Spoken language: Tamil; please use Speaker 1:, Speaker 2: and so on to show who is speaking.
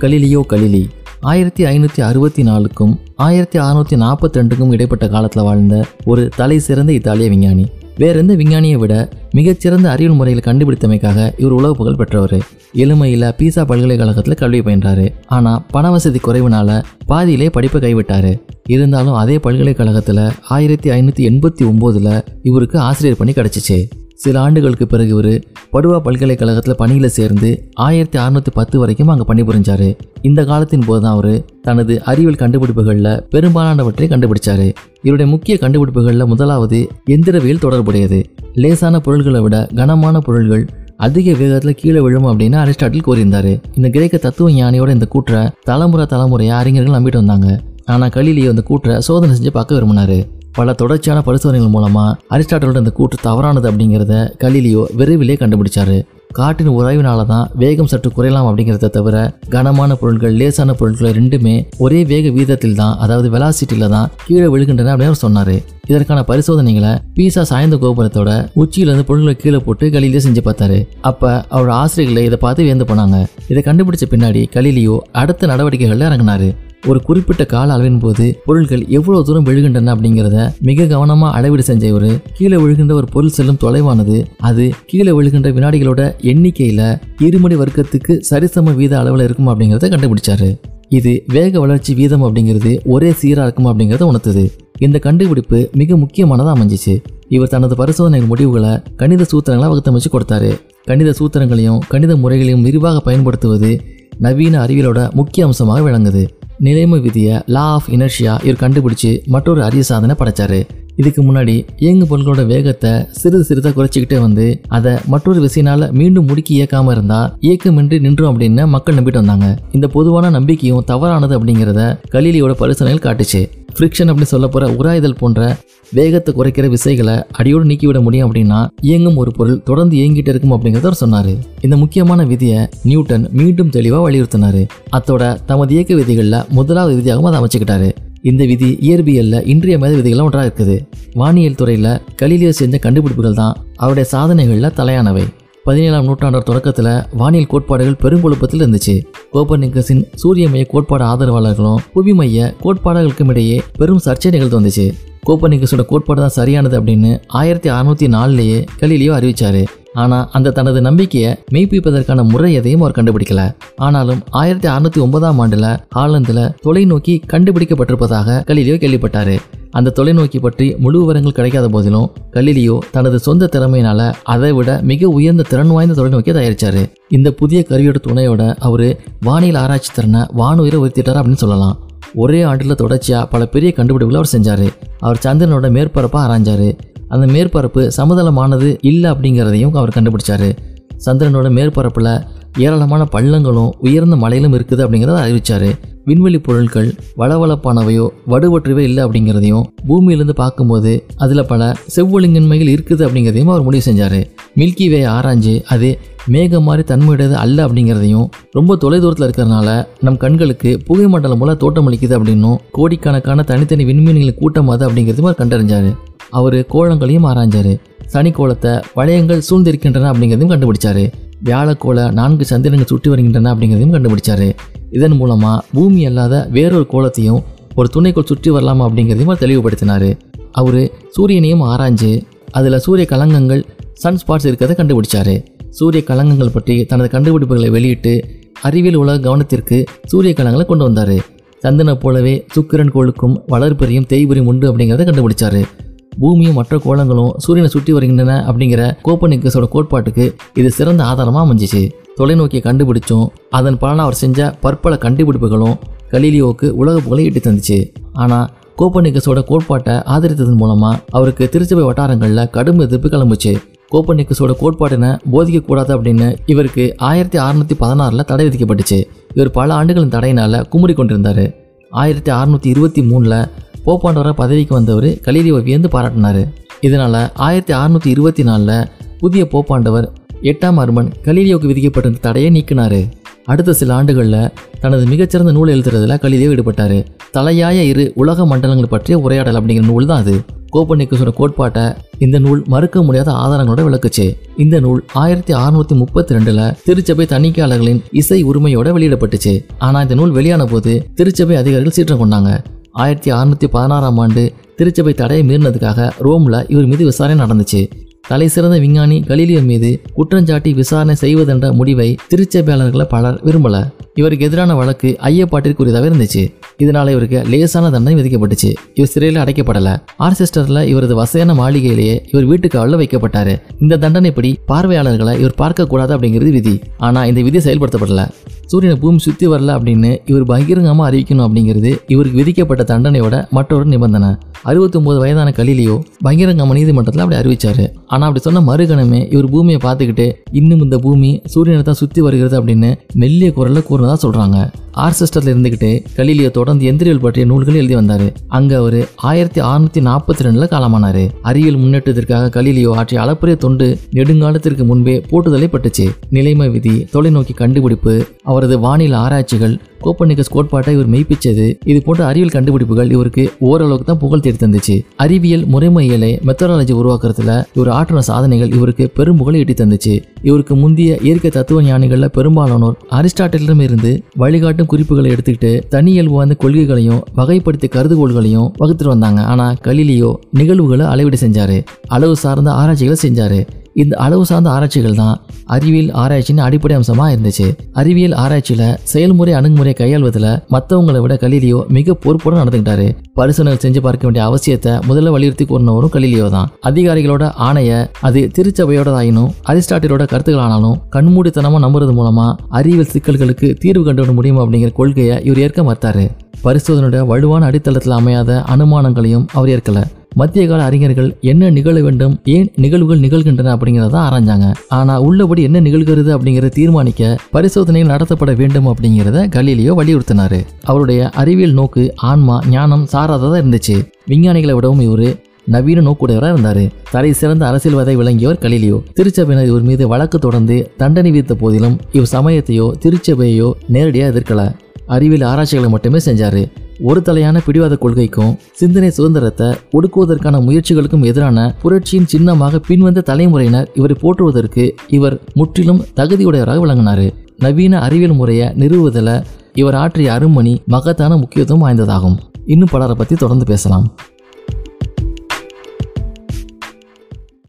Speaker 1: Galileo Galilei. ஆயிரத்தி ஐநூற்றி அறுபத்தி நாலுக்கும் ஆயிரத்தி அறுநூற்றி நாற்பத்தி ரெண்டுக்கும் இடைப்பட்ட காலத்தில் வாழ்ந்த ஒரு தலை சிறந்த இத்தாலிய விஞ்ஞானி. வேற எந்த விஞ்ஞானியை விட மிகச்சிறந்த அறிவியல் முறையில் கண்டுபிடித்தமைக்காக இவர் உலக புகழ் பெற்றவர். எளிமையில் பீசா பல்கலைக்கழகத்தில் கல்வி பயின்றாரு. ஆனால் பண வசதி குறைவுனால பாதியிலே படிப்பை கைவிட்டார். இருந்தாலும் அதே பல்கலைக்கழகத்தில் ஆயிரத்தி ஐநூற்றி எண்பத்தி ஒம்போதில் இவருக்கு ஆசிரியர் பணி கிடச்சிச்சு. சில ஆண்டுகளுக்கு பிறகு இவர் படுவா பல்கலைக்கழகத்தில் பணியில் சேர்ந்து ஆயிரத்தி அறுநூற்றி பத்து வரைக்கும் அங்கே பணிபுரிஞ்சார். இந்த காலத்தின் போது தான் அவர் தனது அறிவியல் கண்டுபிடிப்புகளில் பெரும்பாலானவற்றை கண்டுபிடிச்சார். இவருடைய முக்கிய கண்டுபிடிப்புகளில் முதலாவது எந்திரவியல் தொடர்புடையது. லேசான பொருள்களை விட கனமான பொருள்கள் அதிக வேகத்தில் கீழே விழும் அப்படின்னு அரிஸ்டாட்டில் கூறியிருந்தார். இந்த கிரேக்க தத்துவ ஞானியோட இந்த கூற்றை தலைமுறை தலைமுறையாக அறிஞர்கள் நம்பிட்டு வந்தாங்க. ஆனால் கலிலியோ அந்த கூற்றை சோதனை செஞ்சு பார்க்க விரும்பினாரு. பல தொடர்ச்சியான பரிசோதனைகள் மூலமாக அரிஸ்டாட்டலோட இந்த கூற்று தவறானது அப்படிங்கிறத கலிலியோ விரைவிலே கண்டுபிடிச்சாரு. காற்றின் உராய்வினால தான் வேகம் சற்று குறையலாம் அப்படிங்கிறத தவிர கனமான பொருட்கள் லேசான பொருட்கள் ரெண்டுமே ஒரே வேக வீதத்தில் தான் அதாவது வெலாசிட்டியில் தான் கீழே விழுகின்றன அப்படின்னு அவர் சொன்னார். இதற்கான பரிசோதனைகளை பீசா சாய்ந்த கோபுரத்தோட உச்சியிலிருந்து பொருட்களை கீழே போட்டு கலிலியோ செஞ்சு பார்த்தாரு. அப்போ அவரோட ஆசிரியர்களை இதை பார்த்து வியந்து போனாங்க. இதை கண்டுபிடிச்ச பின்னாடி கலிலியோ அடுத்த நடவடிக்கைகளில் இறங்கினாரு. ஒரு குறிப்பிட்ட கால அளவின் போது பொருட்கள் எவ்வளவு தூரம் விழுகின்றன அப்படிங்கிறத மிக கவனமா அளவீடு செஞ்ச இவரு. கீழே விழுகின்ற ஒரு பொருள் செல்லும் தொலைவானது. அது கீழே விழுகின்ற வினாடிகளோட எண்ணிக்கையில இருமடி வர்க்கத்துக்கு சரிசம வீத அளவில் இருக்கும் அப்படிங்கிறத கண்டுபிடிச்சாரு. இது வேக வளர்ச்சி வீதம் அப்படிங்கிறது ஒரே சீராக இருக்கும் அப்படிங்கிறத உணர்த்துது. இந்த கண்டுபிடிப்பு மிக முக்கியமானதாக அமைஞ்சிச்சு. இவர் தனது பரிசோதனை முடிவுகளை கணித சூத்திரங்களை வகுத்தமைச்சு கொடுத்தாரு. கணித சூத்திரங்களையும் கணித முறைகளையும் விரிவாக பயன்படுத்துவது நவீன அறிவியலோட முக்கிய அம்சமாக விளங்குது. நிலைமை விதியை லா ஆஃப் இனர்ஷியா இவர் கண்டுபிடிச்சு மற்றொரு அரிய சாதனை படைச்சாரு. இதுக்கு முன்னாடி இயங்கு பொருட்களோட வேகத்தை சிறிது சிறிதாக குறைச்சிக்கிட்டே வந்து அதை மற்றொரு விசையினால மீண்டும் முடுக்கி இயக்காம இருந்தா இயக்கமின்றி நின்றும் அப்படின்னு மக்கள் நம்பிட்டு வந்தாங்க. இந்த பொதுவான நம்பிக்கையும் தவறானது அப்படிங்கிறத கலீலியோட பரிசோதனைகள் காட்டுச்சு. ஃப்ரிக்ஷன் அப்படின்னு சொல்ல போகிற உராய்தல் போன்ற வேகத்தை குறைக்கிற விசைகளை அடியோடு நீக்கிவிட முடியும் அப்படின்னா இயங்கும் ஒரு பொருள் தொடர்ந்து இயங்கிட்டு இருக்கும் அப்படிங்கிறத அவர் இந்த முக்கியமான விதியை நியூட்டன் மீண்டும் தெளிவாக வலியுறுத்தினாரு. அத்தோட தமது இயக்க விதிகளில் முதலாவது விதியாகவும் அதை அமைச்சுக்கிட்டாரு. இந்த விதி இயற்பியலில் இன்றியமையாத விதிகள்லாம் ஒன்றாக இருக்குது. வானியல் துறையில் கலிலியோ செஞ்ச கண்டுபிடிப்புகள் தான் அவருடைய சாதனைகளில் தலையானவை. பதினேழாம் நூற்றாண்டோட தொடக்கத்தில் வானியல் கோட்பாடுகள் பெருங்குழப்பத்தில் இருந்துச்சு. கோப்பர்னிக்கஸின் சூரிய மைய கோட்பாடு ஆதரவாளர்களும் புவி மைய கோட்பாடுகளுக்கும் இடையே பெரும் சர்ச்சை நிகழ்ந்து வந்துச்சு. கோப்பர்னிக்கஸோட கோட்பாடு தான் சரியானது அப்படின்னு ஆயிரத்தி அறுநூத்தி நாலுலேயே கலிலியோ அறிவிச்சாரு. ஆனால் அந்த தனது நம்பிக்கையை மெய்ப்பிப்பதற்கான முறை எதையும் அவர் கண்டுபிடிக்கல. ஆனாலும் ஆயிரத்தி அறுநூத்தி ஒன்பதாம் ஆண்டுல ஹாலந்துல தொலைநோக்கி கண்டுபிடிக்கப்பட்டிருப்பதாக கலிலியோ கேள்விப்பட்டாரு. அந்த தொலைநோக்கி பற்றி முழு விவரங்கள் கிடைக்காத போதிலும் கலிலியோ தனது சொந்த திறமையினால அதை விட மிக உயர்ந்த திறன் வாய்ந்த தொலைநோக்கியை தயாரிச்சாரு. இந்த புதிய கருவியோட துணையோட அவரு வானியல் ஆராய்ச்சி திறனை வானுயிரை உயர்த்திட்டார் அப்படின்னு சொல்லலாம். ஒரே ஆண்டில் தொடர்ச்சியாக பல பெரிய கண்டுபிடிப்புகளை அவர் செஞ்சார். அவர் சந்திரனோட மேற்பரப்பை ஆராய்ஞ்சார். அந்த மேற்பரப்பு சமதளமானது இல்லை அப்படிங்கிறதையும் அவர் கண்டுபிடிச்சார். சந்திரனோட மேற்பரப்பில் ஏராளமான பள்ளங்களும் உயர்ந்த மலையிலும் இருக்குது அப்படிங்கிறத அறிவிச்சார். விண்வெளி பொருட்கள் வளவளப்பானவையோ வடுவற்றவே இல்லை அப்படிங்கிறதையும் பூமியிலிருந்து பார்க்கும்போது அதில் பல செவ்வொழுங்கின்மைகள் இருக்குது அப்படிங்கிறதையும் அவர் முடிவு செஞ்சார். மில்கி வே ஆராய்ஞ்சு அது மேகம் மாதிரி தன்மையுடையது அல்ல அப்படிங்கிறதையும் ரொம்ப தொலைதூரத்தில் இருக்கிறதுனால நம் கண்களுக்கு புகை மண்டலம் போல தோட்டமளிக்குது அப்படின்னும் கோடிக்கணக்கான தனித்தனி விண்மீன்களின் கூட்டம் அது அப்படிங்கிறதையும் அவர் கண்டறிஞ்சார். அவர் கோலங்களையும் ஆராய்ஞ்சார். சனிக்கோளத்தை வளையங்கள் சூழ்ந்திருக்கின்றன அப்படிங்கிறதையும் கண்டுபிடிச்சாரு. வியாழக்கோள நான்கு சந்திரங்கள் சுற்றி வருகின்றன அப்படிங்கிறதையும் கண்டுபிடிச்சாரு. இதன் மூலமாக பூமி அல்லாத வேறொரு கோலத்தையும் ஒரு துணைக்கோள் சுற்றி வரலாமா அப்படிங்கிறதையும் அவர் தெளிவுபடுத்தினார். அவர் சூரியனையும் ஆராய்ஞ்சு அதில் சூரிய கலங்கங்கள் சன் ஸ்பாட்ஸ் இருக்கிறத கண்டுபிடிச்சார். சூரிய கலங்கங்கள் பற்றி தனது கண்டுபிடிப்புகளை வெளியிட்டு அறிவியல் உலக கவனத்திற்கு சூரிய கலங்களை கொண்டு வந்தார். சந்தனை போலவே சுக்கிரன் கோளுக்கும் வளர்பெரியும் தேய்பெரியும் உண்டு அப்படிங்கிறத கண்டுபிடிச்சார். பூமியும் மற்ற கோலங்களும் சூரியனை சுற்றி வருகின்றன அப்படிங்கிற கோப்பனிக்கஸோட கோட்பாட்டுக்கு இது சிறந்த ஆதாரமாக அமைஞ்சிச்சு. தொலைநோக்கியை கண்டுபிடிச்சும் அதன் பலனாக அவர் செஞ்ச பற்பல கண்டுபிடிப்புகளும் கலீலியோவுக்கு உலக புகழை இட்டு தந்துச்சு. ஆனால் கோப்பனிக்கஸோட கோட்பாட்டை ஆதரித்ததன் மூலமாக அவருக்கு திருச்சபை வட்டாரங்களில் கடும் எதிர்ப்பு கிளம்புச்சு. கோப்பனிக்கஸோட கோட்பாட்டினை போதிக்கக்கூடாது அப்படின்னு இவருக்கு ஆயிரத்தி அறுநூற்றி பதினாறில் தடை விதிக்கப்பட்டுச்சு. இவர் பல ஆண்டுகளின் தடையினால் குமுறி கொண்டிருந்தார். ஆயிரத்தி அறுநூற்றி இருபத்தி மூணில் போப்பாண்டவரை பதவிக்கு வந்தவர் கலீலியோவை வியந்து பாராட்டினார். இதனால் ஆயிரத்தி அறுநூத்தி இருபத்தி நாலில் புதிய போப்பாண்டவர் எட்டாம் அருமன் கலீலியோக்கு விதிக்கப்பட்டிருந்த தடையை நீக்கினார். அடுத்த சில ஆண்டுகளில் தனது மிகச்சிறந்த நூல் எழுதுறதுல கலீலியோ ஈடுபட்டார். தலையாய இரு உலக மண்டலங்கள் பற்றிய உரையாடல் அப்படிங்கிற நூல் தான் அது. கோப்பர்னிக்கஸோட கோட்பாட்டை இந்த நூல் மறுக்க முடியாத ஆதாரங்களோட விளக்குச்சு. இந்த நூல் ஆயிரத்தி அறுநூத்தி முப்பத்தி ரெண்டுல திருச்சபை தணிக்கையாளர்களின் இசை உரிமையோட வெளியிடப்பட்டுச்சு. ஆனா இந்த நூல் வெளியான போது திருச்சபை அதிகாரிகள் சீற்றம் கொண்டாங்க. ஆயிரத்தி அறுநூத்தி பதினாறாம் ஆண்டு திருச்சபை தடையை மீறினதுக்காக ரோம்ல இவர் மீது விசாரணை நடந்துச்சு. தலை சிறந்த விஞ்ஞானி கலீலியோ மீது குற்றஞ்சாட்டி விசாரணை செய்வதென்ற முடிவை திருச்சபையாளர்களை பலர் விரும்பல. இவருக்கு எதிரான வழக்கு ஐயப்பாட்டிற்குரியதாக இருந்துச்சு. இதனால இவருக்கு லேசான தண்டனை விதிக்கப்பட்டுச்சு. இவர் சிறையில் அடைக்கப்படல. ஆர்செஸ்டர்ல இவரது வசையான மாளிகையிலேயே இவர் வீட்டுக்கு காவலில் வைக்கப்பட்டாரு. இந்த தண்டனைப்படி பார்வையாளர்களை இவர் பார்க்க கூடாது அப்படிங்கிறது விதி. ஆனா இந்த விதி செயல்படுத்தப்படல. சூரியனை பூமி சுற்றி வரல அப்படின்னு இவர் பகிரங்கமாக அறிவிக்கணும் அப்படிங்கிறது இவருக்கு விதிக்கப்பட்ட தண்டனையோட மற்றொரு நிபந்தனை. அறுபத்தொம்போது வயதான கலிலியோ பகிரங்கமா நீதிமன்றத்தில் அப்படி அறிவிச்சாரு. ஆனால் அப்படி சொன்ன மறுகணமே இவர் பூமியை பார்த்துக்கிட்டு இன்னும் இந்த பூமி சூரியனை தான் சுற்றி வருகிறது அப்படின்னு மெல்லிய குரலில் கூறினதா சொல்கிறாங்க ஆர்செஸ்டரில் இருந்துக்கிட்டு கலிலியோ தொடர்ந்து எந்திரியல் பற்றிய நூல்கள் எழுதி வந்தார். அங்கே அவர் ஆயிரத்தி அறுநூத்தி நாற்பத்தி ரெண்டில் காலமானாரு. அறிவியல் முன்னேற்றத்திற்காக கலிலியோ ஆற்றிய அளப்பரிய தொண்டு நெடுங்காலத்திற்கு முன்பே போட்டுதலை பட்டுச்சு நிலைமை விதி தொலைநோக்கி கண்டுபிடிப்பு அவரது வானில ஆராய்ச்சிகள் கோப்பர்னிக்கஸ் கோட்பாட்டை இவர் மெய்ப்பிச்சது. இது போன்ற அறிவியல் கண்டுபிடிப்புகள் இவருக்கு ஓரளவுக்கு தான் புகழ் தேடி தந்துச்சு. அறிவியல் முறைமையலை மெத்தடாலஜி உருவாக்குறதுல இவர் ஆற்றின சாதனைகள் இவருக்கு பெரும் புகழை எட்டி தந்துச்சு. இவருக்கு முந்தைய இயற்கை தத்துவ ஞானிகள்ல பெரும்பாலானோர் அரிஸ்டாட்டிலும் இருந்து வழிகாட்டும் குறிப்புகளை எடுத்துக்கிட்டு தனியல் வாய்ந்த கொள்கைகளையும் வகைப்படுத்திய கருதுகோள்களையும் வகுத்துட்டு வந்தாங்க. ஆனா கலிலியோ நிகழ்வுகளை அளவீடு செஞ்சாரு. அளவு சார்ந்த ஆராய்ச்சிகளை செஞ்சாரு. இந்த அளவு சார்ந்த ஆராய்ச்சிகள் தான் அறிவியல் ஆராய்ச்சின்னு அடிப்படை அம்சமாக இருந்துச்சு. அறிவியல் ஆராய்ச்சியில் செயல்முறை அணுகுமுறை கையாள்வதில் மற்றவங்களை விட கலீலியோ மிக பொறுப்புடன் நடந்துக்கிட்டாரு பரிசோதனை செஞ்சு பார்க்க வேண்டிய அவசியத்தை முதல்ல வலியுறுத்தி கூறினவரும் கலீலியோ தான். அதிகாரிகளோட ஆணைய அது திருச்சபையோடதாயினும் அரிஸ்டாட்டிலோட கருத்துக்கள் ஆனாலும் நம்புறது மூலமா அறிவியல் சிக்கல்களுக்கு தீர்வு கண்டுவிட முடியும் அப்படிங்கிற கொள்கையை இவர் ஏற்க மறுத்தாரு. பரிசோதனையோட வலுவான அடித்தளத்தில் அமையாத அனுமானங்களையும் அவர் ஏற்கல. மத்திய கால அறிஞர்கள் என்ன நிகழ வேண்டும் ஏன் நிகழ்வுகள் நிகழ்கின்றன அப்படிங்கிறத ஆராய்ஞ்சாங்க. ஆனா உள்ளபடி என்ன நிகழ்கிறது அப்படிங்கறத தீர்மானிக்க பரிசோதனைகள் நடத்தப்பட வேண்டும் அப்படிங்கிறத கலீலியோ வலியுறுத்தினாரு. அவருடைய அறிவியல் நோக்கு ஆன்மா ஞானம் சாராததா இருந்துச்சு. விஞ்ஞானிகளை விடவும் இவரு நவீன நோக்குடையவராக இருந்தார். தலை சிறந்த அரசியல்வாதை விளங்கியவர் கலிலியோ. திருச்சபையினர் இவர் மீது வழக்கு தொடர்ந்து தண்டனை விதித்த போதிலும் இவ் சமயத்தையோ திருச்சபையோ நேரடியாக எதிர்க்கல. அறிவியல் ஆராய்ச்சிகளை மட்டுமே செஞ்சார். ஒரு தலையான பிடிவாத கொள்கைக்கும் சிந்தனை சுதந்திரத்தை ஒடுக்குவதற்கான முயற்சிகளுக்கும் எதிரான புரட்சியின் சின்னமாக பின்வந்த தலைமுறையினர் இவரை போற்றுவதற்கு இவர் முற்றிலும் தகுதியுடையவராக விளங்கினார். நவீன அறிவியல் முறையை நிறுவுவதில் இவர் ஆற்றிய அருமணி மகத்தான முக்கியத்துவம் வாய்ந்ததாகும். இன்னும் பலரை பற்றி தொடர்ந்து பேசலாம்.